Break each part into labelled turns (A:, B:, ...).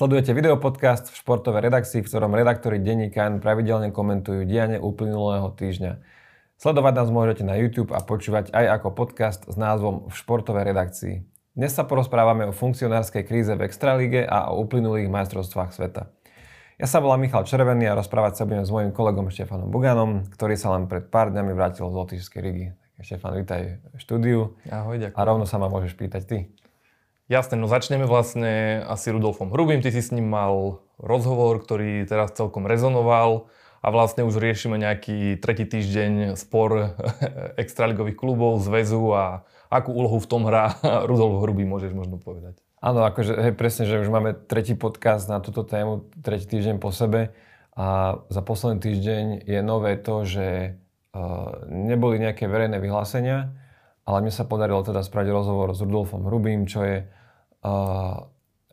A: Sledujete videopodcast v športovej redakcii, v ktorom redaktori denníka N pravidelne komentujú diane uplynulého týždňa. Sledovať nás môžete na YouTube a počúvať aj ako podcast s názvom V športovej redakcii. Dnes sa porozprávame o funkcionárskej kríze v Extralíge a o uplynulých majstrovstvách sveta. Ja sa volám Michal Červený a rozprávať sa budem s mojim kolegom Štefanom Buganom, ktorý sa len pred pár dňami vrátil z Lotyšskej Rigi. Štefan, vítaj v štúdiu.
B: Ahoj, ďakujem.
A: A rovno sa ma môžeš pýtať ty.
B: Jasné, no začneme vlastne asi Rudolfom Hrubým. Ty si s ním mal rozhovor, ktorý teraz celkom rezonoval a vlastne už riešime nejaký tretí týždeň spor extraligových klubov, zväzu a akú úlohu v tom hrá Rudolf Hrubý, môžeš možno povedať.
A: Áno, akože hej, presne, že už máme tretí podcast na túto tému, tretí týždeň po sebe a za posledný týždeň je nové to, že uh, neboli nejaké verejné vyhlásenia, ale mne sa podarilo teda spraviť rozhovor s Rudolfom Hrubým, čo je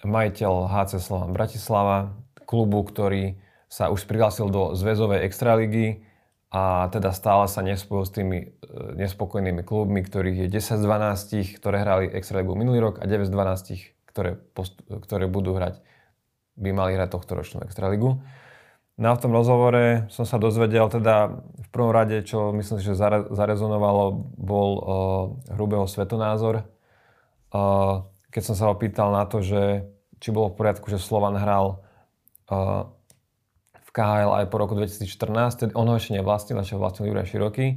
A: majiteľ HC Slovan Bratislava, klubu, ktorý sa už prihlásil do zväzovej extraligy a teda stále sa nespojil s tými e, nespokojnými klubmi, ktorých je 10 z 12, ktoré hrali extraligu minulý rok a 9 z 12, ktoré, post- ktoré budú hrať, by mali hrať tohto ročnú extraligu. No a v tom rozhovore som sa dozvedel teda v prvom rade, čo myslím že zarezonovalo, bol uh, hrubého svetonázor. Uh, keď som sa ho pýtal na to, že či bolo v poriadku, že Slovan hral uh, v KHL aj po roku 2014, tedy on ho ešte nevlastnil, ešte vlastnil Juraj Široký.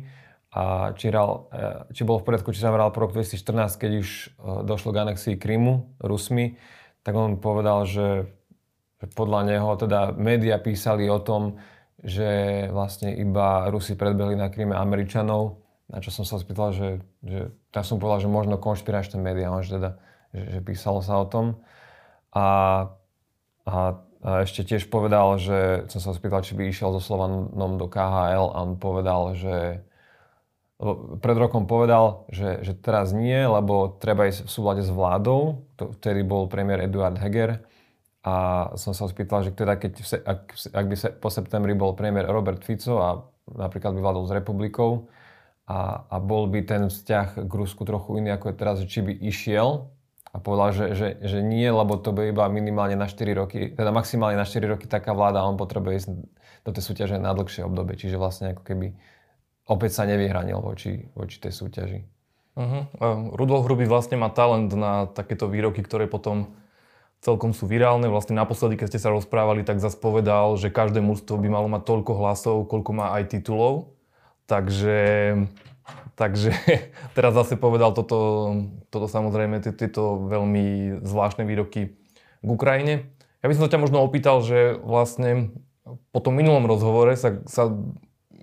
A: A či, hral, uh, či bolo v poriadku, či sa hral po roku 2014, keď už uh, došlo k anexii Krymu Rusmi, tak on povedal, že, podľa neho, teda média písali o tom, že vlastne iba Rusi predbehli na Kryme Američanov, na čo som sa spýtal, že, že tak som povedal, že možno konšpiračné médiá, že teda že, že písalo sa o tom. A, a, a ešte tiež povedal, že som sa spýtal, či by išiel so Slovanom do KHL a on povedal, že pred rokom povedal, že, že teraz nie, lebo treba ísť v súlade s vládou. To, vtedy bol premiér Eduard Heger. A som sa spýtal, že teda keď, ak, ak by sa, po septembri bol premiér Robert Fico a napríklad by vládol s republikou a, a bol by ten vzťah k Rusku trochu iný ako je teraz, či by išiel a povedal, že, že, že nie, lebo to bude iba minimálne na 4 roky, teda maximálne na 4 roky taká vláda on potrebuje ísť do tej súťaže na dlhšie obdobie. Čiže vlastne ako keby opäť sa nevyhranil voči, voči tej súťaži.
B: Uh-huh. Rudolf Hrubý vlastne má talent na takéto výroky, ktoré potom celkom sú virálne. Vlastne naposledy, keď ste sa rozprávali, tak zase povedal, že každé mužstvo by malo mať toľko hlasov, koľko má aj titulov. Takže Takže teraz zase povedal toto, toto samozrejme, tieto veľmi zvláštne výroky k Ukrajine. Ja by som sa ťa možno opýtal, že vlastne po tom minulom rozhovore sa, sa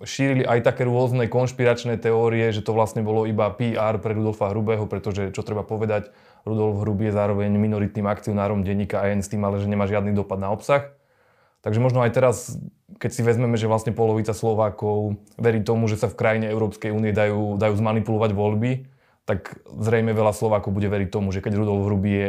B: šírili aj také rôzne konšpiračné teórie, že to vlastne bolo iba PR pre Rudolfa Hrubého, pretože čo treba povedať, Rudolf Hrubý je zároveň minoritným akcionárom denníka AN s tým, ale že nemá žiadny dopad na obsah. Takže možno aj teraz, keď si vezmeme, že vlastne polovica Slovákov verí tomu, že sa v krajine Európskej únie dajú, dajú zmanipulovať voľby, tak zrejme veľa Slovákov bude veriť tomu, že keď Rudolf Hrubý je,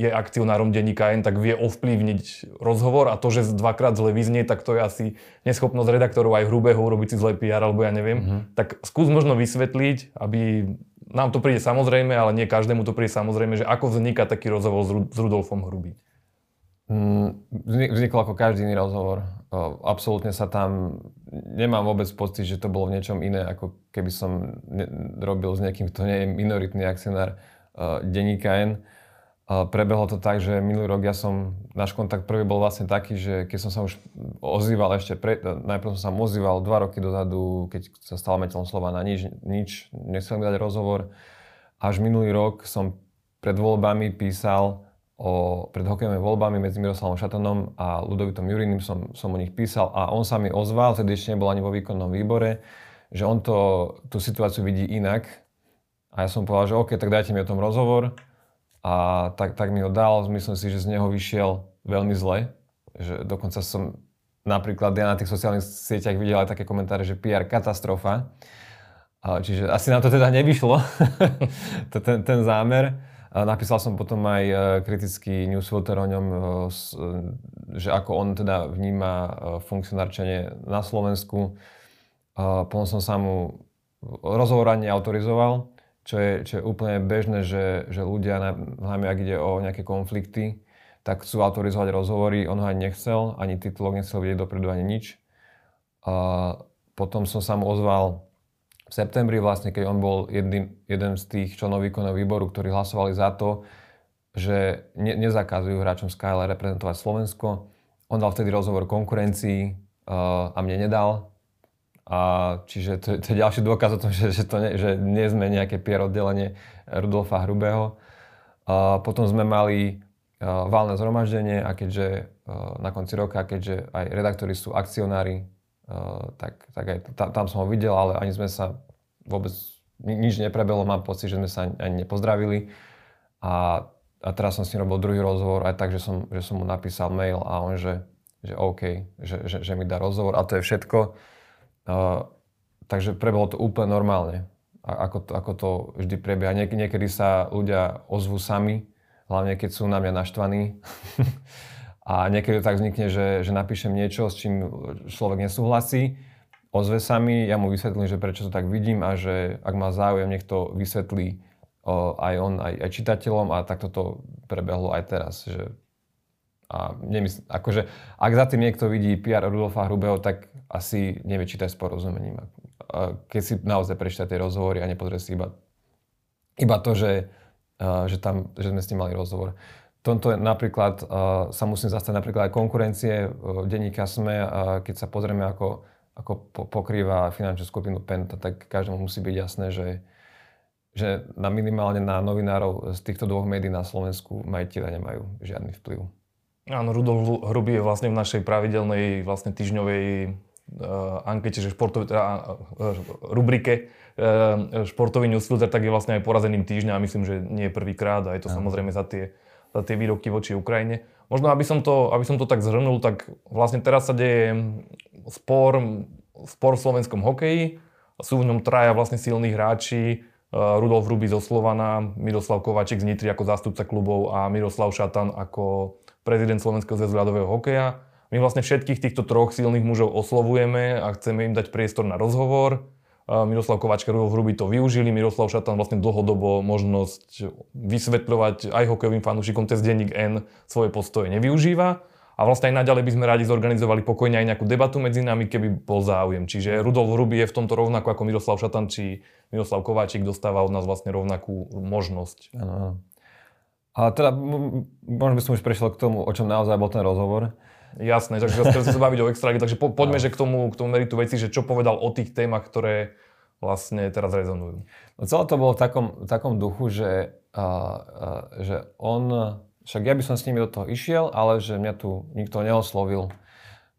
B: je akcionárom denníka N, tak vie ovplyvniť rozhovor a to, že dvakrát zle vyznie, tak to je asi neschopnosť redaktorov aj Hrubého urobiť si zlé PR, alebo ja neviem. Mm-hmm. Tak skús možno vysvetliť, aby nám to príde samozrejme, ale nie každému to príde samozrejme, že ako vzniká taký rozhovor s Rudolfom Hrubým.
A: Mm, vznikol ako každý iný rozhovor. Absolútne sa tam, nemám vôbec pocit, že to bolo v niečom iné, ako keby som robil s niekým, kto nie je minoritný akcionár denníka N. Prebehlo to tak, že minulý rok ja som, náš kontakt prvý bol vlastne taký, že keď som sa už ozýval ešte, pre, najprv som sa ozýval dva roky dozadu, keď sa stal meteľom slova na nič, nič, nechcel mi dať rozhovor. Až minulý rok som pred voľbami písal o, pred hokejovými voľbami medzi Miroslavom Šatonom a Ludovitom Jurinim som, som o nich písal a on sa mi ozval, vtedy ešte nebol ani vo výkonnom výbore, že on to, tú situáciu vidí inak. A ja som povedal, že OK, tak dajte mi o tom rozhovor. A tak, tak mi ho dal, myslím si, že z neho vyšiel veľmi zle. Že dokonca som napríklad ja na tých sociálnych sieťach videl aj také komentáre, že PR katastrofa. Čiže asi nám to teda nevyšlo, ten, ten zámer. Napísal som potom aj e, kritický newsletter o ňom, e, e, že ako on teda vníma funkcionárčenie na Slovensku. Potom som sa mu rozhovor ani autorizoval, čo je, čo je úplne bežné, že, že ľudia, hlavne ak ide o nejaké konflikty, tak chcú autorizovať rozhovory, on ho ani nechcel, ani titulok nechcel vidieť dopredu, ani nič. Potom som sa mu ozval v septembri vlastne, keď on bol jedným, jeden z tých členov výkonného výboru, ktorí hlasovali za to, že ne, nezakazujú hráčom Skyler reprezentovať Slovensko. On dal vtedy rozhovor konkurencii uh, a mne nedal. A čiže to, to je ďalší dôkaz o tom, že, že, to ne, že nie sme nejaké pier oddelenie Rudolfa Hrubého. Uh, potom sme mali uh, valné zhromaždenie a keďže uh, na konci roka, keďže aj redaktori sú akcionári tak, tak aj tam, som ho videl, ale ani sme sa vôbec nič neprebelo, mám pocit, že sme sa ani, ani nepozdravili. A, a teraz som s ním robil druhý rozhovor aj tak, že som, že som mu napísal mail a on, že, že OK, že, že, že mi dá rozhovor a to je všetko. Uh, takže prebolo to úplne normálne, ako to, ako to vždy prebieha. Niek- niekedy sa ľudia ozvú sami, hlavne keď sú na mňa naštvaní. A niekedy tak vznikne, že, že napíšem niečo, s čím človek nesúhlasí, ozve sa mi, ja mu vysvetlím, že prečo to tak vidím a že ak má záujem, nech to vysvetlí aj on, aj, aj čitateľom a takto to prebehlo aj teraz. Že, a nemysl, akože, ak za tým niekto vidí PR Rudolfa Hrubého, tak asi nevie čítať s porozumením. Keď si naozaj prečíta tie rozhovory a nepozrie si iba, iba to, že, že, tam, že sme s ním mali rozhovor tomto napríklad uh, sa musím zastať napríklad aj konkurencie uh, denníka SME, keď sa pozrieme, ako, ako po, pokrýva finančnú skupinu Penta, tak každému musí byť jasné, že, že na minimálne na novinárov z týchto dvoch médií na Slovensku majiteľa nemajú žiadny vplyv.
B: Áno, Rudolf Hrubý je vlastne v našej pravidelnej vlastne týždňovej uh, ankete, že športové, teda, uh, rubrike uh, športový newsfilter, tak je vlastne aj porazeným týždňa a myslím, že nie je prvýkrát a je to ja. samozrejme za tie tie výroky voči Ukrajine. Možno, aby som to, aby som to tak zhrnul, tak vlastne teraz sa deje spor, spor v slovenskom hokeji. Sú v ňom traja vlastne silní hráči. E, Rudolf Ruby zo Slovana, Miroslav Kovaček z Nitry ako zástupca klubov a Miroslav Šatan ako prezident Slovenského zväzu ľadového hokeja. My vlastne všetkých týchto troch silných mužov oslovujeme a chceme im dať priestor na rozhovor. Miroslav Kováčka, Rudolf Hruby to využili. Miroslav Šatan vlastne dlhodobo možnosť vysvetľovať aj hokejovým fanúšikom cez denník N svoje postoje nevyužíva. A vlastne aj naďalej by sme radi zorganizovali pokojne aj nejakú debatu medzi nami, keby bol záujem. Čiže Rudolf Hruby je v tomto rovnako ako Miroslav Šatan, či Miroslav Kováčik dostáva od nás vlastne rovnakú možnosť.
A: Ano. A teda možno by som už prešiel k tomu, o čom naozaj bol ten rozhovor.
B: Jasné, takže teraz sa baviť o extralíge, takže po, poďme, no. že k tomu, k tomu meritu veci, že čo povedal o tých témach, ktoré vlastne teraz rezonujú.
A: No celé to bolo v takom, v takom duchu, že, uh, uh, že on, však ja by som s nimi do toho išiel, ale že mňa tu nikto neoslovil,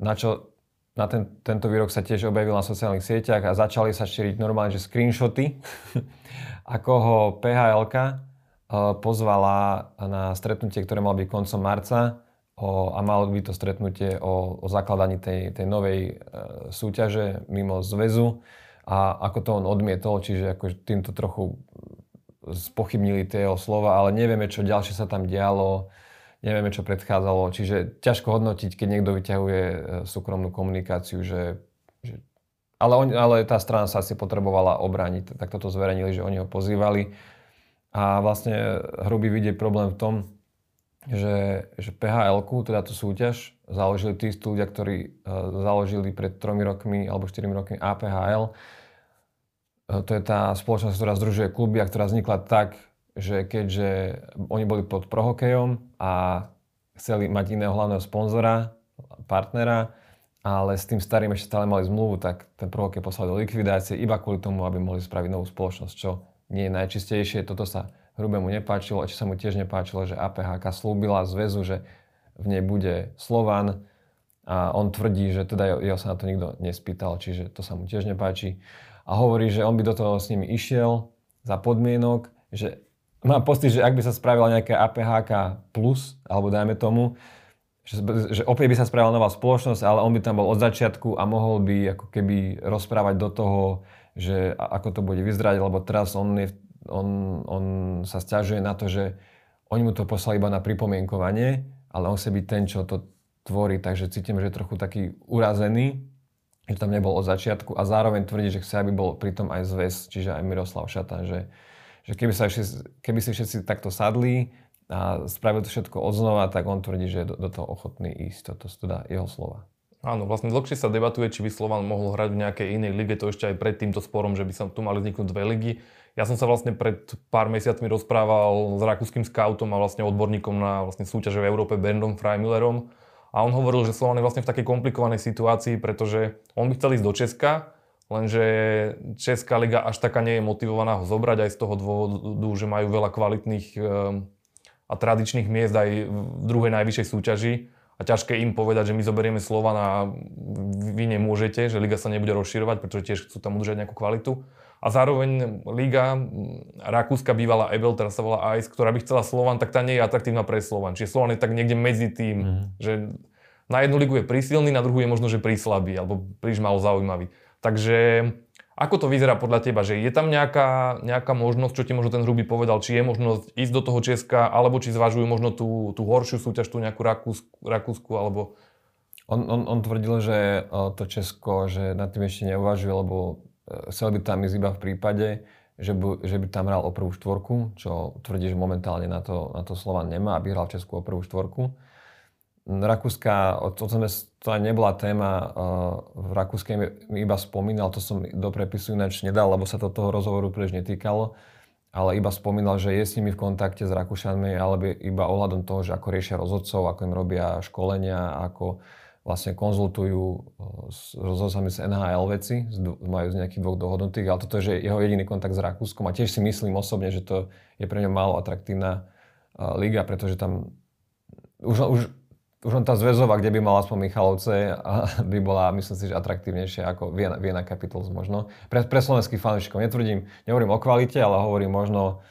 A: na čo na ten, tento výrok sa tiež objavil na sociálnych sieťach a začali sa šíriť normálne, že screenshoty, ako ho PHL pozvala na stretnutie, ktoré mal byť koncom marca o, a malo by to stretnutie o, o zakladaní tej, tej novej e, súťaže mimo zväzu. A ako to on odmietol, čiže ako týmto trochu spochybnili tie jeho slova, ale nevieme, čo ďalšie sa tam dialo, nevieme, čo predchádzalo, čiže ťažko hodnotiť, keď niekto vyťahuje e, súkromnú komunikáciu, že, že ale, on, ale tá strana sa asi potrebovala obrániť, tak toto zverejnili, že oni ho pozývali. A vlastne hrubý vidie problém v tom, že, že PHL, teda tú súťaž, založili tí istí ľudia, ktorí uh, založili pred tromi rokmi alebo 4 rokmi APHL. E, to je tá spoločnosť, ktorá združuje kluby a ktorá vznikla tak, že keďže oni boli pod prohokejom a chceli mať iného hlavného sponzora, partnera, ale s tým starým ešte stále mali zmluvu, tak ten prohokej poslali do likvidácie iba kvôli tomu, aby mohli spraviť novú spoločnosť, čo nie je najčistejšie. Toto sa Hrubému nepáčilo, a či sa mu tiež nepáčilo, že APHK slúbila zväzu, že v nej bude Slovan a on tvrdí, že teda jeho sa na to nikto nespýtal, čiže to sa mu tiež nepáči. A hovorí, že on by do toho s nimi išiel za podmienok, že má pocit, že ak by sa spravila nejaká APHK plus, alebo dajme tomu, že, že opäť by sa spravila nová spoločnosť, ale on by tam bol od začiatku a mohol by ako keby rozprávať do toho, že ako to bude vyzerať, lebo teraz on je on, on sa stiažuje na to, že oni mu to poslali iba na pripomienkovanie, ale on chce byť ten, čo to tvorí, takže cítim, že je trochu taký urazený, že tam nebol od začiatku a zároveň tvrdí, že chce, aby bol pritom aj zväz, čiže aj Miroslav Šatan, že, že keby, sa ešte, keby si všetci takto sadli a spravil to všetko odznova, tak on tvrdí, že je do, do toho ochotný ísť. Toto sú teda jeho slova.
B: Áno, vlastne dlhšie sa debatuje, či by Slovan mohol hrať v nejakej inej lige, to ešte aj pred týmto sporom, že by sa tu mali vzniknúť dve ligy. Ja som sa vlastne pred pár mesiacmi rozprával s rakúskym scoutom a vlastne odborníkom na vlastne súťaže v Európe Berndom Freimillerom a on hovoril, že Slovan je vlastne v takej komplikovanej situácii, pretože on by chcel ísť do Česka, lenže Česká liga až taká nie je motivovaná ho zobrať aj z toho dôvodu, že majú veľa kvalitných ehm, a tradičných miest aj v druhej najvyššej súťaži a ťažké im povedať, že my zoberieme Slovan a vy nemôžete, že liga sa nebude rozširovať, pretože tiež chcú tam udržať nejakú kvalitu. A zároveň liga Rakúska bývala Ebel, teraz sa volá Ice, ktorá by chcela Slovan, tak tá nie je atraktívna pre Slovan. Čiže Slovan je tak niekde medzi tým, mm. že na jednu ligu je prísilný, na druhú je možno, že príslabý alebo príliš málo zaujímavý. Takže ako to vyzerá podľa teba? Že je tam nejaká, nejaká možnosť, čo ti možno ten Hruby povedal, či je možnosť ísť do toho Česka, alebo či zvažujú možno tú, tú horšiu súťaž, tú nejakú Rakúsku, Rakúsku alebo...
A: On, on, on tvrdil, že to Česko, že nad tým ešte neuvažuje, lebo chcel by tam ísť iba v prípade, že by, že by tam hral o prvú štvorku, čo tvrdí, že momentálne na to, na to Slovan nemá, aby hral v Česku o prvú štvorku. Rakúska, o to, to aj nebola téma, v Rakúske mi iba spomínal, to som do prepisu ináč nedal, lebo sa to toho rozhovoru príliš netýkalo, ale iba spomínal, že je s nimi v kontakte s Rakúšanmi, ale iba ohľadom toho, že ako riešia rozhodcov, ako im robia školenia, ako vlastne konzultujú s rozhodcami z NHL veci, majú z nejakých dvoch dohodnutých, ale toto je jeho jediný kontakt s Rakúskom a tiež si myslím osobne, že to je pre ňa málo atraktívna liga, pretože tam už, už už len tá zväzová, kde by mal aspoň Michalovce, by bola, myslím si, že atraktívnejšia ako Viena, Viena Capitals možno. Pre, pre slovenských fanúšikov. Netvrdím, nehovorím o kvalite, ale hovorím možno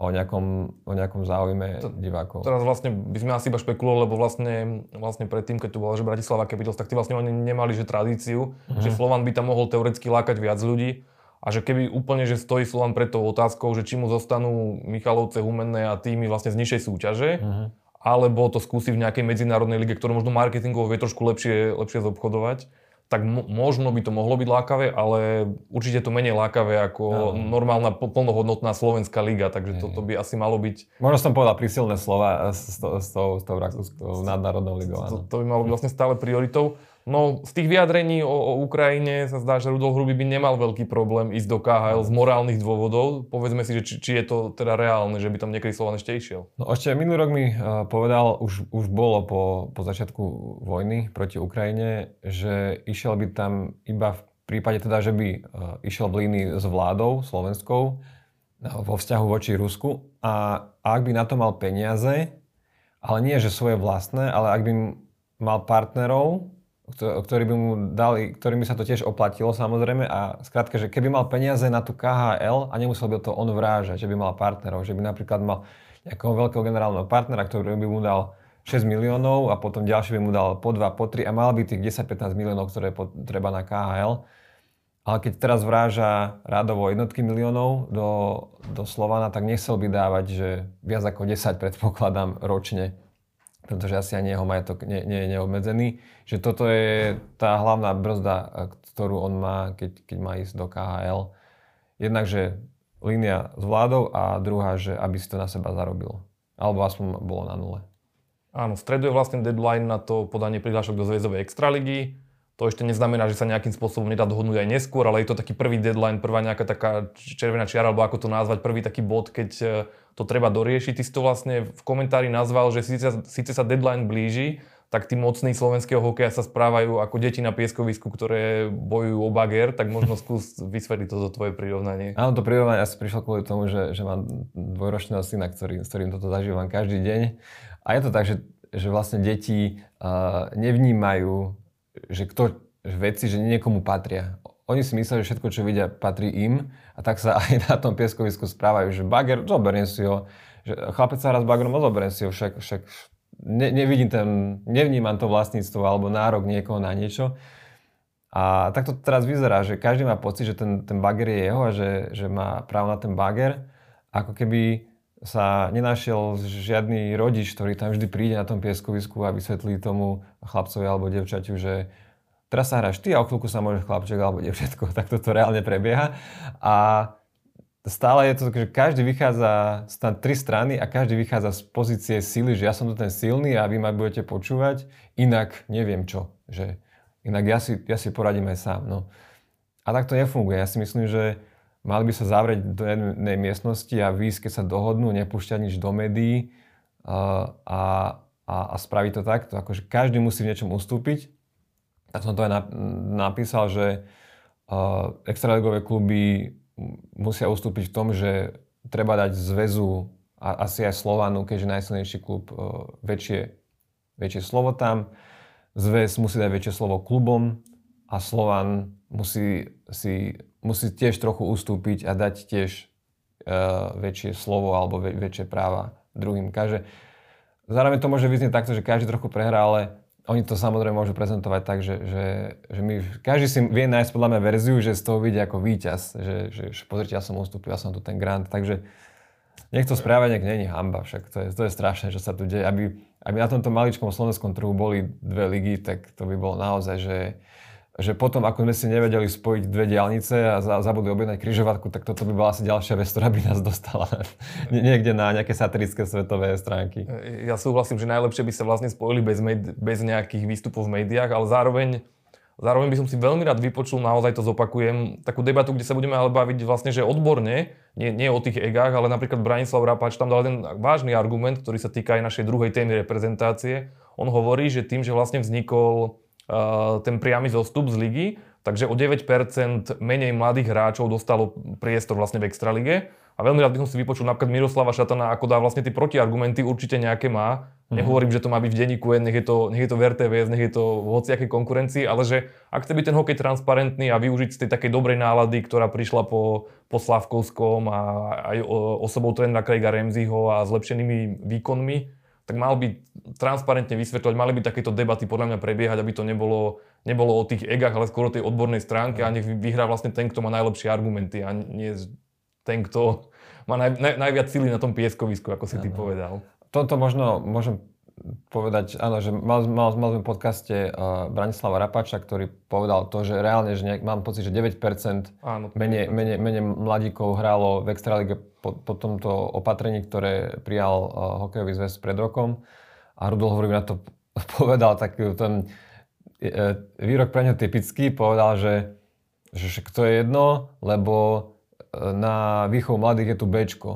A: o nejakom, o nejakom záujme to, divákov.
B: Teraz vlastne by sme asi iba špekulovali, lebo vlastne, vlastne predtým, keď tu bola, že Bratislava Capitals, tak tí vlastne oni nemali že tradíciu, mm-hmm. že Slovan by tam mohol teoreticky lákať viac ľudí a že keby úplne, že stojí Slovan pred tou otázkou, že či mu zostanú Michalovce, Humenné a týmy vlastne z nižšej súťaže, mm-hmm alebo to skúsi v nejakej medzinárodnej lige, ktorú možno marketingovo vie trošku lepšie, lepšie zobchodovať, tak mo- možno by to mohlo byť lákavé, ale určite to menej lákavé ako no. normálna plnohodnotná slovenská liga, takže toto by asi malo byť...
A: Možno som povedal prísilné slova s, to, s tou, s tou rakúskou nadnárodnou ligou.
B: To, to by malo byť vlastne stále prioritou. No, z tých vyjadrení o, o Ukrajine sa zdá, že Rudolf Hruby by nemal veľký problém ísť do KHL z morálnych dôvodov. Povedzme si, že či, či je to teda reálne, že by tam niekedy Slovan ešte išiel.
A: No ešte minulý rok mi uh, povedal, už, už bolo po, po začiatku vojny proti Ukrajine, že išiel by tam iba v prípade teda, že by uh, išiel v línii s vládou slovenskou uh, vo vzťahu voči Rusku a, a ak by na to mal peniaze, ale nie že svoje vlastné, ale ak by mal partnerov, ktorí by mu dali, ktorými sa to tiež oplatilo samozrejme a skrátka, že keby mal peniaze na tú KHL a nemusel by to on vrážať, že by mal partnerov, že by napríklad mal nejakého veľkého generálneho partnera, ktorý by mu dal 6 miliónov a potom ďalší by mu dal po 2, po 3 a mal by tých 10-15 miliónov, ktoré treba na KHL. Ale keď teraz vráža rádovo jednotky miliónov do, do Slovana, tak nechcel by dávať, že viac ako 10 predpokladám ročne pretože asi ani jeho majetok nie, nie je neobmedzený. Že toto je tá hlavná brzda, ktorú on má, keď, keď má ísť do KHL. Jednak, že línia s vládou a druhá, že aby si to na seba zarobil. Alebo aspoň bolo na nule.
B: Áno, v stredu je vlastne deadline na to podanie prihlášok do zväzovej extraligy. To ešte neznamená, že sa nejakým spôsobom nedá dohodnúť aj neskôr, ale je to taký prvý deadline, prvá nejaká taká červená čiara, alebo ako to nazvať, prvý taký bod, keď to treba doriešiť. Ty si to vlastne v komentári nazval, že síce, síce sa deadline blíži, tak tí mocní slovenského hokeja sa správajú ako deti na pieskovisku, ktoré bojujú o bager, tak možno skús vysvetliť toto tvoje prirovnanie.
A: Áno, to prirovnanie asi prišlo kvôli tomu, že, že mám dvojročného syna, ktorý, s ktorým toto zažívam každý deň. A je to tak, že, že vlastne deti uh, nevnímajú, že kto že veci, že niekomu patria oni si myslia, že všetko, čo vidia, patrí im a tak sa aj na tom pieskovisku správajú, že bager, zoberiem si ho, že chlapec sa raz bagrom, zoberiem si ho, však, však ne, nevidím ten, nevnímam to vlastníctvo alebo nárok niekoho na niečo. A tak to teraz vyzerá, že každý má pocit, že ten, ten bager je jeho a že, že má právo na ten bager. Ako keby sa nenašiel žiadny rodič, ktorý tam vždy príde na tom pieskovisku a vysvetlí tomu chlapcovi alebo devčaťu, že teraz sa hráš ty a o chvíľku sa môže chlapček alebo devčatko, tak toto reálne prebieha. A stále je to, že každý vychádza z tri strany a každý vychádza z pozície sily, že ja som tu ten silný a vy ma budete počúvať, inak neviem čo. Že inak ja si, ja si poradím aj sám. No. A tak to nefunguje. Ja si myslím, že mali by sa zavrieť do jednej miestnosti a výjsť, keď sa dohodnú, nepúšťať nič do médií a, a, a spraviť to takto. Akože každý musí v niečom ustúpiť. Tak som to aj napísal, že uh, extraligové kluby musia ustúpiť v tom, že treba dať zväzu a asi aj Slovanu, keďže najsilnejší klub, e, väčšie, väčšie slovo tam. Zväz musí dať väčšie slovo klubom a Slovan musí, si, musí tiež trochu ustúpiť a dať tiež uh, väčšie slovo alebo väč, väčšie práva druhým. Každé, zároveň to môže vyznieť takto, že každý trochu prehrá, ale oni to samozrejme môžu prezentovať tak, že, že, že my, každý si vie nájsť podľa mňa verziu, že z toho vidie ako víťaz, že, že, že pozrite, ja som ustúpil, ja som tu ten grant, takže nech to správanie není hamba, však to je, to je strašné, čo sa tu deje. Aby, aby na tomto maličkom slovenskom trhu boli dve ligy, tak to by bolo naozaj, že že potom, ako sme si nevedeli spojiť dve diálnice a zabudli objednať križovatku, tak toto by bola asi ďalšia vec, ktorá by nás dostala niekde na nejaké satirické svetové stránky.
B: Ja súhlasím, že najlepšie by sa vlastne spojili bez, med- bez nejakých výstupov v médiách, ale zároveň, zároveň by som si veľmi rád vypočul, naozaj to zopakujem, takú debatu, kde sa budeme ale baviť vlastne, že odborne, nie, nie o tých egách, ale napríklad Branislav Rapač tam dal jeden vážny argument, ktorý sa týka aj našej druhej témy reprezentácie. On hovorí, že tým, že vlastne vznikol ten priamy zostup z ligy, takže o 9% menej mladých hráčov dostalo priestor vlastne v Extralige. A veľmi rád by som si vypočul napríklad Miroslava Šatana, ako dá vlastne tie protiargumenty, určite nejaké má. Mm-hmm. Nehovorím, že to má byť v denníku, nech je to, nech je to v RTVS, nech je to v hociakej konkurencii, ale že ak chce byť ten hokej transparentný a využiť z tej takej dobrej nálady, ktorá prišla po, po Slavkovskom a aj osobou trénera Craiga Remziho a zlepšenými výkonmi, tak mal by transparentne vysvetľovať, mali by takéto debaty podľa mňa prebiehať, aby to nebolo, nebolo o tých egách, ale skôr o tej odbornej stránke a nech vyhrá vlastne ten, kto má najlepšie argumenty a nie ten, kto má naj, naj, najviac síly na tom pieskovisku, ako si ty povedal.
A: Toto možno môžem povedať, áno, že mal, mal, mal sme v podcaste uh, Branislava Rapača, ktorý povedal to, že reálne, že nejak, mám pocit, že 9% áno, menej, menej, menej mladíkov hrálo v Extralige po, po tomto opatrení, ktoré prijal uh, hokejový zväz pred rokom. A Rudol hovorí na to povedal taký ten uh, výrok pre ňo typický, povedal, že, že to je jedno, lebo na výchovu mladých je tu Bčko.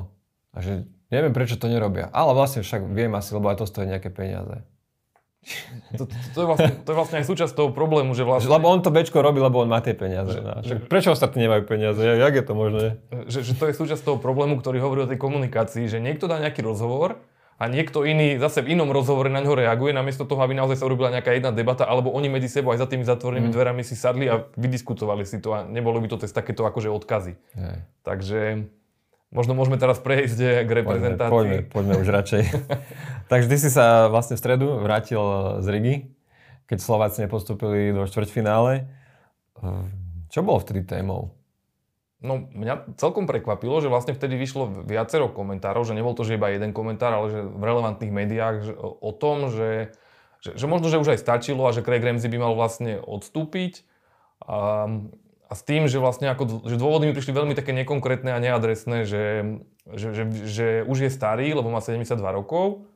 A: A že Neviem, prečo to nerobia. Ale vlastne však viem asi, lebo aj to stojí nejaké peniaze.
B: To, to, to, je vlastne, to je vlastne aj súčasť toho problému, že vlastne...
A: Lebo on to Bčko robí, lebo on má tie peniaze. Že, no. že, prečo ostatní nemajú peniaze? Jak je to možné?
B: Že, že to je súčasť toho problému, ktorý hovorí o tej komunikácii, že niekto dá nejaký rozhovor a niekto iný zase v inom rozhovore na ňo reaguje, namiesto toho, aby naozaj sa urobila nejaká jedna debata, alebo oni medzi sebou aj za tými zatvorenými mm. dverami si sadli a vydiskutovali si to a nebolo by to cez takéto akože odkazy. Hej. Takže Možno môžeme teraz prejsť k reprezentácii.
A: Poďme, poďme, poďme už radšej. Takže ty si sa vlastne v stredu vrátil z Rigi, keď Slováci nepostupili do štvrťfinále. Čo bolo vtedy témou?
B: No, mňa celkom prekvapilo, že vlastne vtedy vyšlo viacero komentárov, že nebol to, že iba jeden komentár, ale že v relevantných médiách že, o tom, že, že, že možno, že už aj stačilo a že Craig Ramsey by mal vlastne odstúpiť. A a s tým, že vlastne ako, že dôvody mi prišli veľmi také nekonkrétne a neadresné, že, že, že, že už je starý, lebo má 72 rokov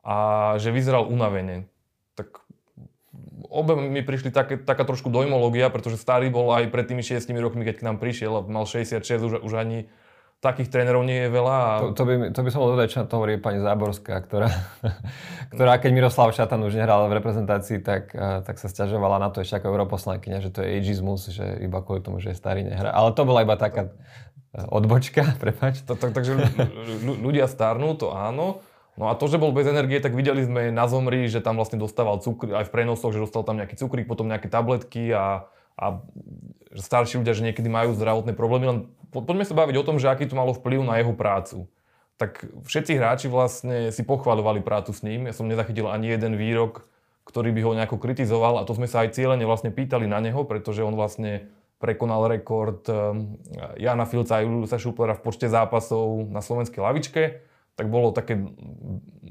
B: a že vyzeral unavene. Tak obe mi prišli také, taká trošku dojmológia, pretože starý bol aj pred tými 6 rokmi, keď k nám prišiel a mal 66, už, už ani takých trénerov nie je veľa. A...
A: To, to, by, to by som mohol dodať, čo to hovorí pani Záborská, ktorá, ktorá keď Miroslav Šatan už nehral v reprezentácii, tak, eh, tak sa stiažovala na to ešte ako europoslankyňa, že to je ageismus, že iba kvôli tomu, že je starý nehrá. Ale to bola iba taká eh, odbočka,
B: to, takže ľudia starnú, to áno. No a to, že bol bez energie, tak videli sme na Zomri, že tam vlastne dostával cukr, aj v prenosoch, že dostal tam nejaký cukrík, potom nejaké tabletky a, a starší ľudia, že niekedy majú zdravotné problémy, len poďme sa baviť o tom, že aký to malo vplyv na jeho prácu. Tak všetci hráči vlastne si pochvalovali prácu s ním. Ja som nezachytil ani jeden výrok, ktorý by ho nejako kritizoval a to sme sa aj cieľene vlastne pýtali na neho, pretože on vlastne prekonal rekord ehm, Jana Filca a Juliusa Šuplera v počte zápasov na slovenskej lavičke. Tak bolo také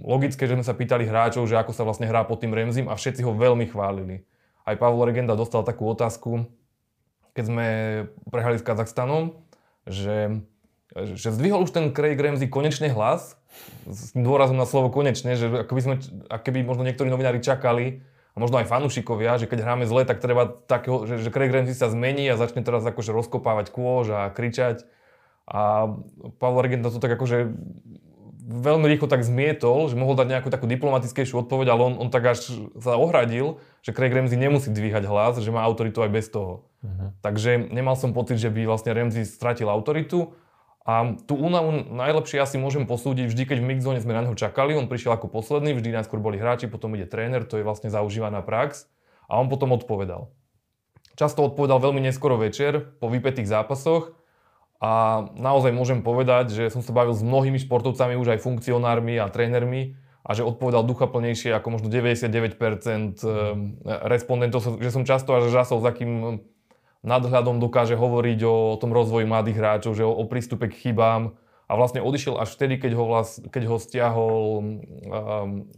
B: logické, že sme sa pýtali hráčov, že ako sa vlastne hrá pod tým Remzim a všetci ho veľmi chválili. Aj Pavlo Regenda dostal takú otázku, keď sme prehrali s Kazachstanom, že že zdvihol už ten Craig Ramsey konečne hlas, s dôrazom na slovo konečne, že ako by sme, ako keby možno niektorí novinári čakali, a možno aj fanúšikovia, že keď hráme zle, tak treba takého, že, že Craig Ramsey sa zmení a začne teraz akože rozkopávať kôž a kričať. A Pavel Regenta to tak akože veľmi rýchlo tak zmietol, že mohol dať nejakú takú diplomatickejšiu odpoveď, ale on, on tak až sa ohradil, že Craig Ramsey nemusí dvíhať hlas, že má autoritu aj bez toho. Uh-huh. Takže nemal som pocit, že by vlastne Ramsey stratil autoritu. A tú únavu najlepšie asi môžem posúdiť vždy, keď v mixzone sme na neho čakali. On prišiel ako posledný, vždy najskôr boli hráči, potom ide tréner, to je vlastne zaužívaná prax. A on potom odpovedal. Často odpovedal veľmi neskoro večer, po vypetých zápasoch. A naozaj môžem povedať, že som sa bavil s mnohými športovcami, už aj funkcionármi a trénermi, a že odpovedal duchaplnejšie ako možno 99% eh, respondentov, že som často až žasol, za kým nadhľadom dokáže hovoriť o, o tom rozvoji mladých hráčov, že o, o prístupe k chybám a vlastne odišiel až vtedy, keď ho, vlast, keď ho stiahol um,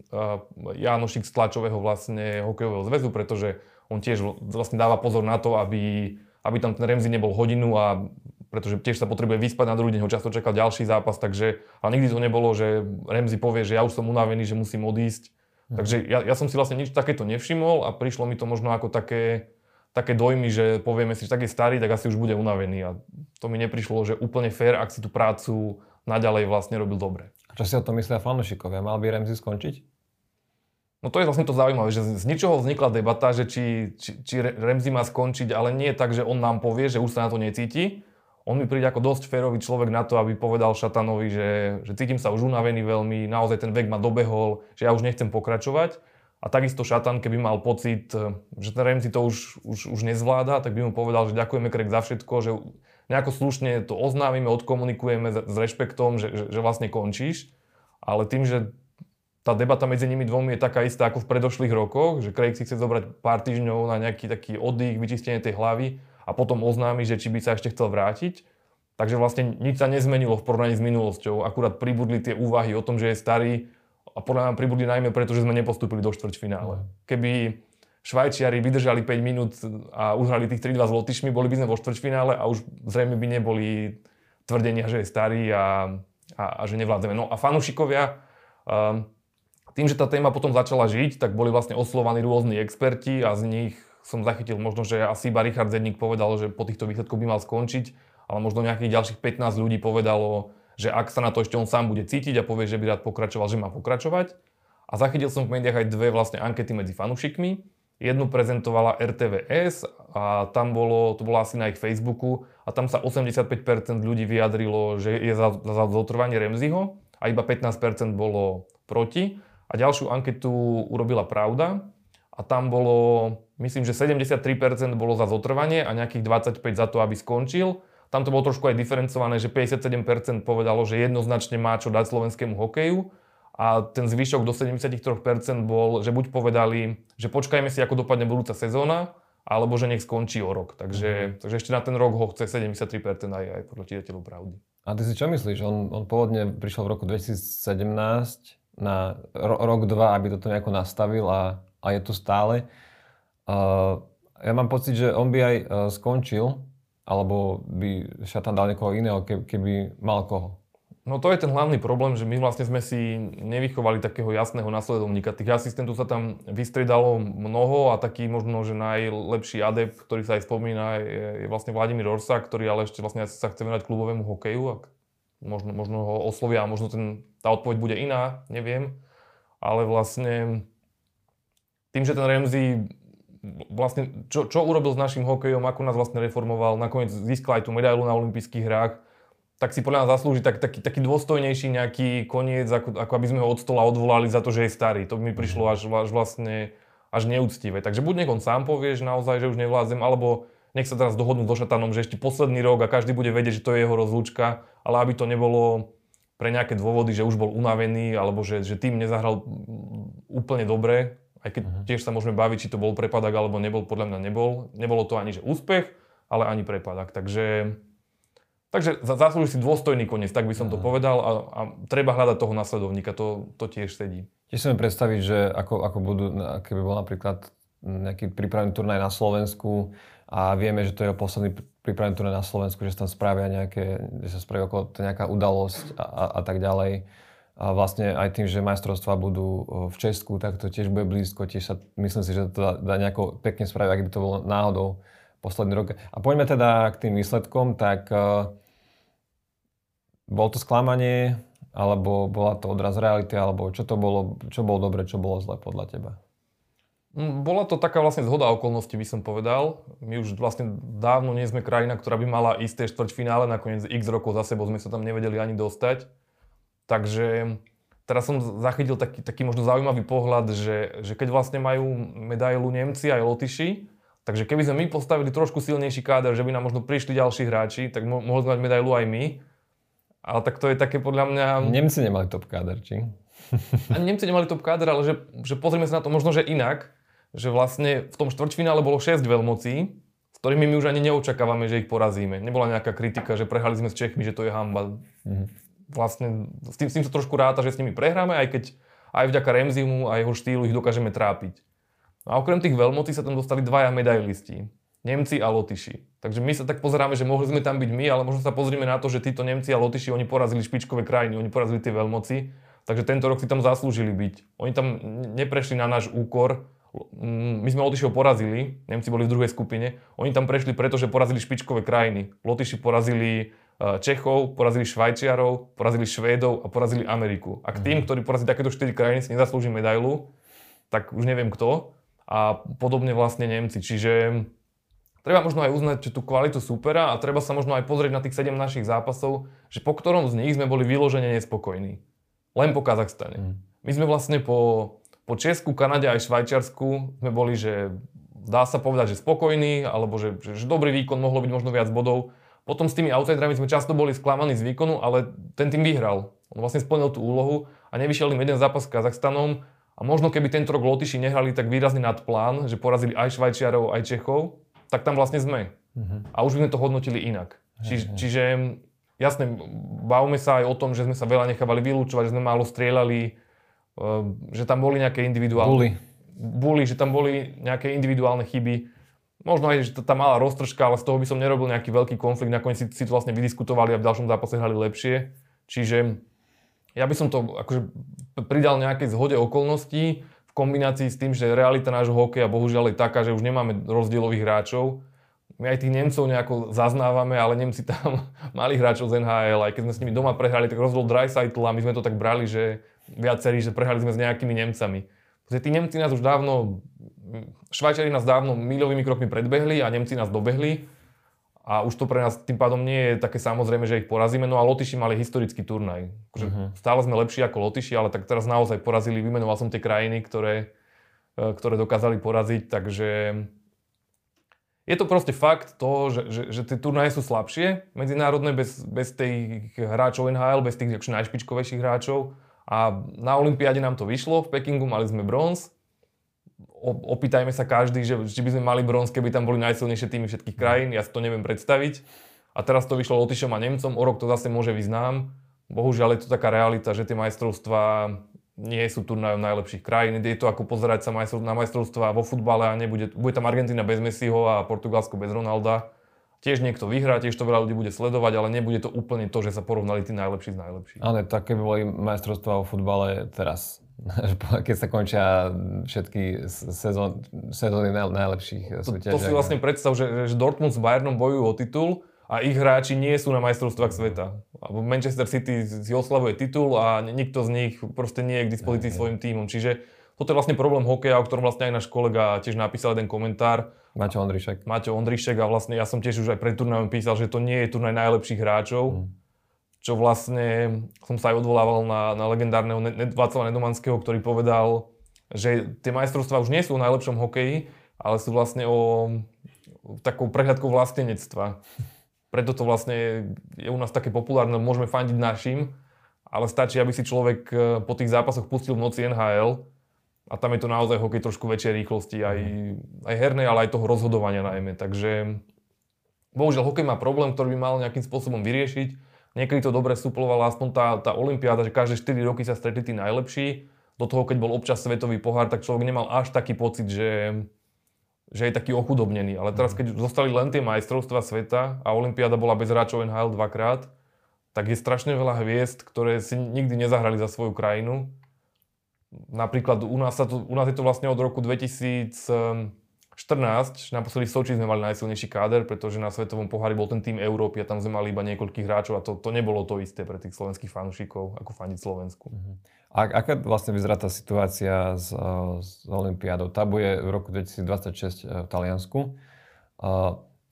B: uh, Jánošik z tlačového vlastne hokejového zväzu, pretože on tiež vlastne dáva pozor na to, aby, aby tam ten Remzi nebol hodinu a pretože tiež sa potrebuje vyspať na druhý deň, ho často čakal ďalší zápas, takže ale nikdy to nebolo, že Remzi povie, že ja už som unavený, že musím odísť. Hmm. Takže ja, ja som si vlastne nič takéto nevšimol a prišlo mi to možno ako také, také dojmy, že povieme si, že tak je starý, tak asi už bude unavený. A to mi neprišlo, že úplne fér, ak si tú prácu naďalej vlastne robil dobre.
A: A čo si o tom myslia fanúšikovia? Mal by Remzi skončiť?
B: No to je vlastne to zaujímavé, že z ničoho vznikla debata, že či, či, či Remzi má skončiť, ale nie tak, že on nám povie, že už sa na to necíti. On mi príde ako dosť férový človek na to, aby povedal Šatanovi, že, že cítim sa už unavený veľmi, naozaj ten vek ma dobehol, že ja už nechcem pokračovať. A takisto Šatan, keby mal pocit, e, že ten Remzi to už, už, už nezvláda, tak by mu povedal, že ďakujeme Krek za všetko, že nejako slušne to oznámime, odkomunikujeme s rešpektom, že, že, že vlastne končíš. Ale tým, že tá debata medzi nimi dvomi je taká istá ako v predošlých rokoch, že Craig si chce zobrať pár týždňov na nejaký taký oddych, vyčistenie tej hlavy a potom oznámi, že či by sa ešte chcel vrátiť. Takže vlastne nič sa nezmenilo v porovnaní s minulosťou, akurát pribudli tie úvahy o tom, že je starý, a podľa mňa pribudli najmä preto, že sme nepostúpili do štvrťfinále. Keby Švajčiari vydržali 5 minút a uhrali tých 3-2 s Lotyšmi, boli by sme vo štvrťfinále a už zrejme by neboli tvrdenia, že je starý a, a, a že nevládzeme. No a fanúšikovia, um, tým, že tá téma potom začala žiť, tak boli vlastne oslovaní rôzni experti a z nich som zachytil možno, že asi iba Richard Zedník povedal, že po týchto výsledkoch by mal skončiť, ale možno nejakých ďalších 15 ľudí povedalo, že ak sa na to ešte on sám bude cítiť a povie, že by rád pokračoval, že má pokračovať. A zachytil som v médiách aj dve vlastne ankety medzi fanúšikmi. Jednu prezentovala RTVS a tam bolo, to bolo asi na ich Facebooku a tam sa 85% ľudí vyjadrilo, že je za, za zotrvanie Remziho a iba 15% bolo proti. A ďalšiu anketu urobila Pravda a tam bolo, myslím, že 73% bolo za zotrvanie a nejakých 25% za to, aby skončil tam to bolo trošku aj diferencované, že 57% povedalo, že jednoznačne má čo dať slovenskému hokeju a ten zvyšok do 73% bol, že buď povedali, že počkajme si, ako dopadne budúca sezóna, alebo že nech skončí o rok. Takže, mm. takže ešte na ten rok ho chce 73% aj, aj podľa čitateľov pravdy.
A: A ty si čo myslíš? On, on pôvodne prišiel v roku 2017 na ro, rok, dva, aby toto nejako nastavil a, a je tu stále. Uh, ja mám pocit, že on by aj uh, skončil, alebo by Šatan dal niekoho iného, keby mal koho?
B: No to je ten hlavný problém, že my vlastne sme si nevychovali takého jasného nasledovníka. Tých asistentov sa tam vystredalo mnoho a taký možno, že najlepší adept, ktorý sa aj spomína, je, je vlastne Vladimír Orsa, ktorý ale ešte vlastne sa chce venovať klubovému hokeju. Ak možno, možno ho oslovia a možno ten, tá odpoveď bude iná, neviem. Ale vlastne tým, že ten Remzi vlastne, čo, čo urobil s našim hokejom, ako nás vlastne reformoval, nakoniec získal aj tú medailu na olympijských hrách, tak si podľa nás zaslúži tak, taký, taký dôstojnejší nejaký koniec, ako, ako aby sme ho od stola odvolali za to, že je starý. To by mi prišlo až, až vlastne až neúctivé. Takže buď nech on sám povie, že naozaj, že už nevládzem, alebo nech sa teraz dohodnú so Šatanom, že ešte posledný rok a každý bude vedieť, že to je jeho rozlúčka, ale aby to nebolo pre nejaké dôvody, že už bol unavený, alebo že, že tým nezahral úplne dobre, aj keď uh-huh. tiež sa môžeme baviť, či to bol prepadak alebo nebol, podľa mňa nebol. Nebolo to ani že úspech, ale ani prepadak. Takže, takže zaslúži si dôstojný koniec, tak by som uh-huh. to mhm. povedal a, a treba hľadať toho nasledovníka, to, to tiež sedí.
A: Tiež si predstaviť, že ako, ako budú, keby bol napríklad nejaký prípravný turnaj na Slovensku a vieme, že to je posledný pripravený turné na Slovensku, že sa tam spravia nejaké, že sa spraví okolo to nejaká udalosť a, a, a tak ďalej. A vlastne aj tým, že majstrovstvá budú v Česku, tak to tiež bude blízko. Tiež sa, myslím si, že to dá, nejako pekne spraviť, ak by to bolo náhodou posledný rok. A poďme teda k tým výsledkom, tak uh, bol to sklamanie, alebo bola to odraz reality, alebo čo to bolo, čo bolo dobre, čo bolo zle podľa teba?
B: Mm, bola to taká vlastne zhoda okolností, by som povedal. My už vlastne dávno nie sme krajina, ktorá by mala isté štvrťfinále, nakoniec x rokov za sebou sme sa tam nevedeli ani dostať. Takže teraz som zachytil taký, taký možno zaujímavý pohľad, že, že keď vlastne majú medailu Nemci aj Lotyši, takže keby sme my postavili trošku silnejší káder, že by nám možno prišli ďalší hráči, tak mo- mohli mať medailu aj my. Ale tak to je také podľa mňa...
A: Nemci nemali top káder, či?
B: Ani Nemci nemali top káder, ale že, že pozrieme sa na to možno, že inak. Že vlastne v tom štvrťfinále bolo 6 veľmocí, s ktorými my už ani neočakávame, že ich porazíme. Nebola nejaká kritika, že prehali sme s Čechmi, že to je hamba. Mm-hmm. Vlastne s tým, s tým sa trošku ráta, že s nimi prehráme, aj keď aj vďaka Remzimu a jeho štýlu ich dokážeme trápiť. No a okrem tých veľmocí sa tam dostali dvaja medailisti. Nemci a Lotyši. Takže my sa tak pozeráme, že mohli sme tam byť my, ale možno sa pozrieme na to, že títo Nemci a Lotyši, oni porazili špičkové krajiny, oni porazili tie veľmoci, takže tento rok si tam zaslúžili byť. Oni tam neprešli na náš úkor, my sme Lotyšiov porazili, Nemci boli v druhej skupine, oni tam prešli preto, že porazili špičkové krajiny. Lotyši porazili Čechov, porazili Švajčiarov, porazili Švédov a porazili Ameriku. A k tým, mhm. ktorí porazili takéto 4 krajiny, si nezaslúži medailu, tak už neviem kto. A podobne vlastne Nemci. Čiže Treba možno aj uznať tú kvalitu supera a treba sa možno aj pozrieť na tých 7 našich zápasov, že po ktorom z nich sme boli vyložene nespokojní. Len po Kazachstane. Mm. My sme vlastne po, po Česku, Kanade aj Švajčiarsku sme boli, že dá sa povedať, že spokojní, alebo že, že, že dobrý výkon, mohlo byť možno viac bodov. Potom s tými outsiderami sme často boli sklamaní z výkonu, ale ten tým vyhral. On vlastne splnil tú úlohu a nevyšiel im jeden zápas s Kazachstanom a možno keby tento rok Lotyši nehrali tak výrazne nad plán, že porazili aj Švajčiarov, aj Čechov, tak tam vlastne sme. Uh-huh. A už by sme to hodnotili inak. Či, uh-huh. Čiže jasne, bavme sa aj o tom, že sme sa veľa nechávali vylúčovať, že sme málo strieľali, uh, že tam boli nejaké individuálne...
A: Boli.
B: Boli, že tam boli nejaké individuálne chyby. Možno aj, že tá malá roztržka, ale z toho by som nerobil nejaký veľký konflikt. Nakoniec si, si to vlastne vydiskutovali a v ďalšom zápase hrali lepšie. Čiže ja by som to akože pridal nejakej zhode okolností v kombinácii s tým, že realita nášho hokeja bohužiaľ je taká, že už nemáme rozdielových hráčov. My aj tých Nemcov nejako zaznávame, ale Nemci tam mali hráčov z NHL, aj keď sme s nimi doma prehrali, tak rozdiel Dreisaitl a my sme to tak brali, že viacerí, že prehrali sme s nejakými Nemcami. Tí Nemci nás už dávno, Švajčari nás dávno milovými krokmi predbehli a Nemci nás dobehli a už to pre nás tým pádom nie je také samozrejme, že ich porazíme. No a Lotyši mali historický turnaj. Akože uh-huh. Stále sme lepší ako Lotyši, ale tak teraz naozaj porazili, vymenoval som tie krajiny, ktoré, e, ktoré dokázali poraziť, takže je to proste fakt to, že, že, že tie turnaje sú slabšie, medzinárodné, bez, bez tých hráčov NHL, bez tých najšpičkovejších hráčov. A na Olympiáde nám to vyšlo, v Pekingu mali sme bronz, opýtajme sa každý, že či by sme mali bronz, keby tam boli najsilnejšie týmy všetkých krajín, ja si to neviem predstaviť. A teraz to vyšlo Lotyšom a Nemcom, o rok to zase môže vyznám. Bohužiaľ je to taká realita, že tie majstrovstvá nie sú turnajom najlepších krajín. Je to ako pozerať sa na majstrovstvá vo futbale a nebude, bude tam Argentina bez Messiho a Portugalsko bez Ronalda. Tiež niekto vyhrá, tiež to veľa ľudí bude sledovať, ale nebude to úplne to, že sa porovnali tí najlepší s najlepšími.
A: Ale také by boli majstrovstvá vo futbale teraz keď sa končia všetky sezón, sezóny najlepších súťaží.
B: To, to si vlastne predstav, že, že Dortmund s Bayernom bojujú o titul a ich hráči nie sú na majstrovstvách sveta. Manchester City si oslavuje titul a nikto z nich proste nie je k dispozícii svojim tímom. Čiže toto je vlastne problém hokeja, o ktorom vlastne aj náš kolega tiež napísal jeden komentár.
A: Maťo Ondrišek.
B: Maťo Ondrišek a vlastne ja som tiež už aj pred turnajom písal, že to nie je turnaj najlepších hráčov. Mm čo vlastne som sa aj odvolával na, na legendárneho Václava Nedomanského, ktorý povedal, že tie majstrovstvá už nie sú o najlepšom hokeji, ale sú vlastne o, takou prehľadkou vlastenectva. Preto to vlastne je u nás také populárne, môžeme fandiť našim, ale stačí, aby si človek e, po tých zápasoch pustil v noci NHL a tam je to naozaj hokej trošku väčšej rýchlosti, aj, aj hernej, ale aj toho rozhodovania najmä. Takže bohužiaľ hokej má problém, ktorý by mal nejakým spôsobom vyriešiť Niekedy to dobre suplovala aspoň tá, tá Olympiáda, že každé 4 roky sa stretli tí najlepší. Do toho, keď bol občas svetový pohár, tak človek nemal až taký pocit, že, že je taký ochudobnený. Ale teraz, keď zostali len tie majstrovstvá sveta a Olympiáda bola bez hráčov NHL dvakrát, tak je strašne veľa hviezd, ktoré si nikdy nezahrali za svoju krajinu. Napríklad u nás, sa to, u nás je to vlastne od roku 2014, naposledy v Soči sme mali najsilnejší káder, pretože na Svetovom pohári bol ten tým Európy a tam sme mali iba niekoľkých hráčov a to, to nebolo to isté pre tých slovenských fanúšikov, ako fandiť Slovensku.
A: Uh-huh. A aká vlastne vyzerá tá situácia s, s Olympiádou? Tá bude v roku 2026 v Taliansku.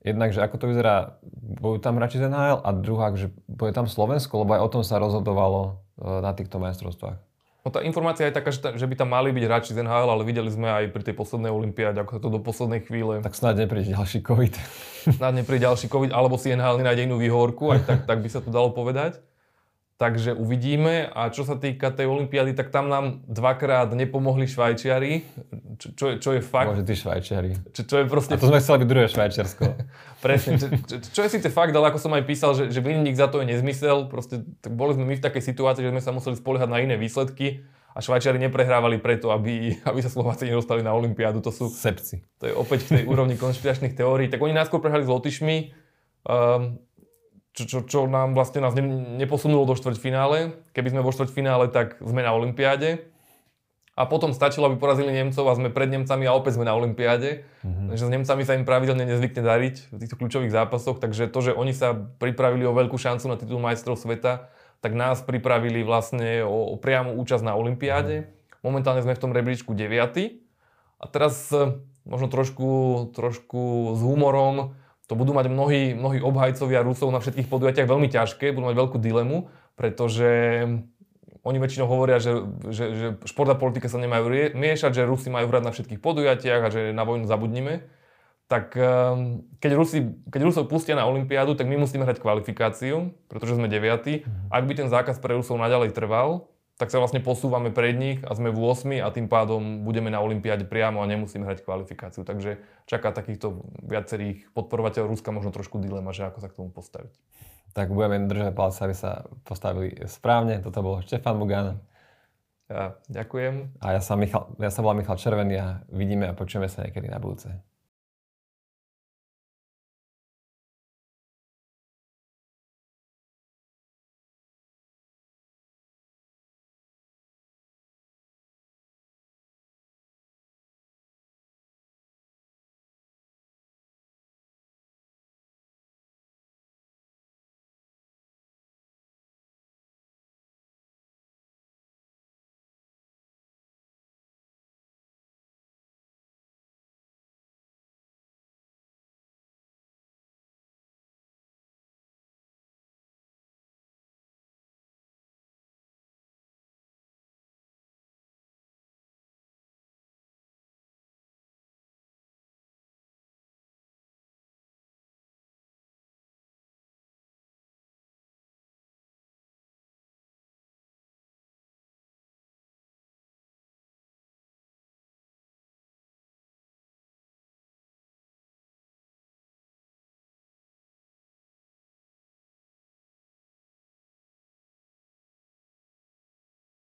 A: jednak, že ako to vyzerá, budú tam hráči z NHL a druhá, že bude tam Slovensko, lebo aj o tom sa rozhodovalo na týchto majstrovstvách.
B: No tá informácia je taká, že by tam mali byť hráči z NHL, ale videli sme aj pri tej poslednej olympiáde, ako sa to do poslednej chvíle...
A: Tak snáď nepríde ďalší COVID.
B: Snáď nepríde ďalší COVID, alebo si NHL nenájde inú výhovorku, aj tak, tak by sa to dalo povedať. Takže uvidíme. A čo sa týka tej olympiády, tak tam nám dvakrát nepomohli Švajčiari, čo, čo, je, čo je fakt.
A: Bože, tí Švajčiari.
B: Čo, čo je proste...
A: A to sme chceli byť druhé Švajčiarsko.
B: Presne. Čo, čo, čo, je síce fakt, ale ako som aj písal, že, že vinník za to je nezmysel. Proste tak boli sme my v takej situácii, že sme sa museli spoliehať na iné výsledky a Švajčiari neprehrávali preto, aby, aby sa Slováci nedostali na olympiádu. To sú...
A: Sepci.
B: To je opäť v tej úrovni konšpiračných teórií. Tak oni najskôr prehrali s Lotyšmi. Um, čo, čo, čo nám vlastne nás ne, neposunulo do štvrťfinále. Keby sme vo štvrťfinále, tak sme na Olympiáde. A potom stačilo, aby porazili Nemcov a sme pred Nemcami a opäť sme na Olympiáde. Mm-hmm. Takže s Nemcami sa im pravidelne nezvykne dariť v týchto kľúčových zápasoch, takže to, že oni sa pripravili o veľkú šancu na titul majstrov sveta, tak nás pripravili vlastne o, o priamu účasť na Olympiáde. Mm-hmm. Momentálne sme v tom rebríčku 9. A teraz eh, možno trošku, trošku s humorom to budú mať mnohí, mnohí obhajcovia Rusov na všetkých podujatiach veľmi ťažké, budú mať veľkú dilemu, pretože oni väčšinou hovoria, že, že, že šport a politika sa nemajú miešať, že Rusi majú hrať na všetkých podujatiach a že na vojnu zabudnime. Tak ehm, keď, Rusi, keď Rusov pustia na Olympiádu, tak my musíme hrať kvalifikáciu, pretože sme deviatí. Mhm. Ak by ten zákaz pre Rusov naďalej trval, tak sa vlastne posúvame pred nich a sme v 8 a tým pádom budeme na Olympiáde priamo a nemusíme hrať kvalifikáciu. Takže čaká takýchto viacerých podporovateľov Ruska možno trošku dilema, že ako sa k tomu postaviť.
A: Tak budeme držať palce, aby sa postavili správne. Toto bol Štefan Mugan.
B: Ja, ďakujem.
A: A ja sa, Michal, ja sa volám Michal Červený a vidíme a počujeme sa niekedy na budúce.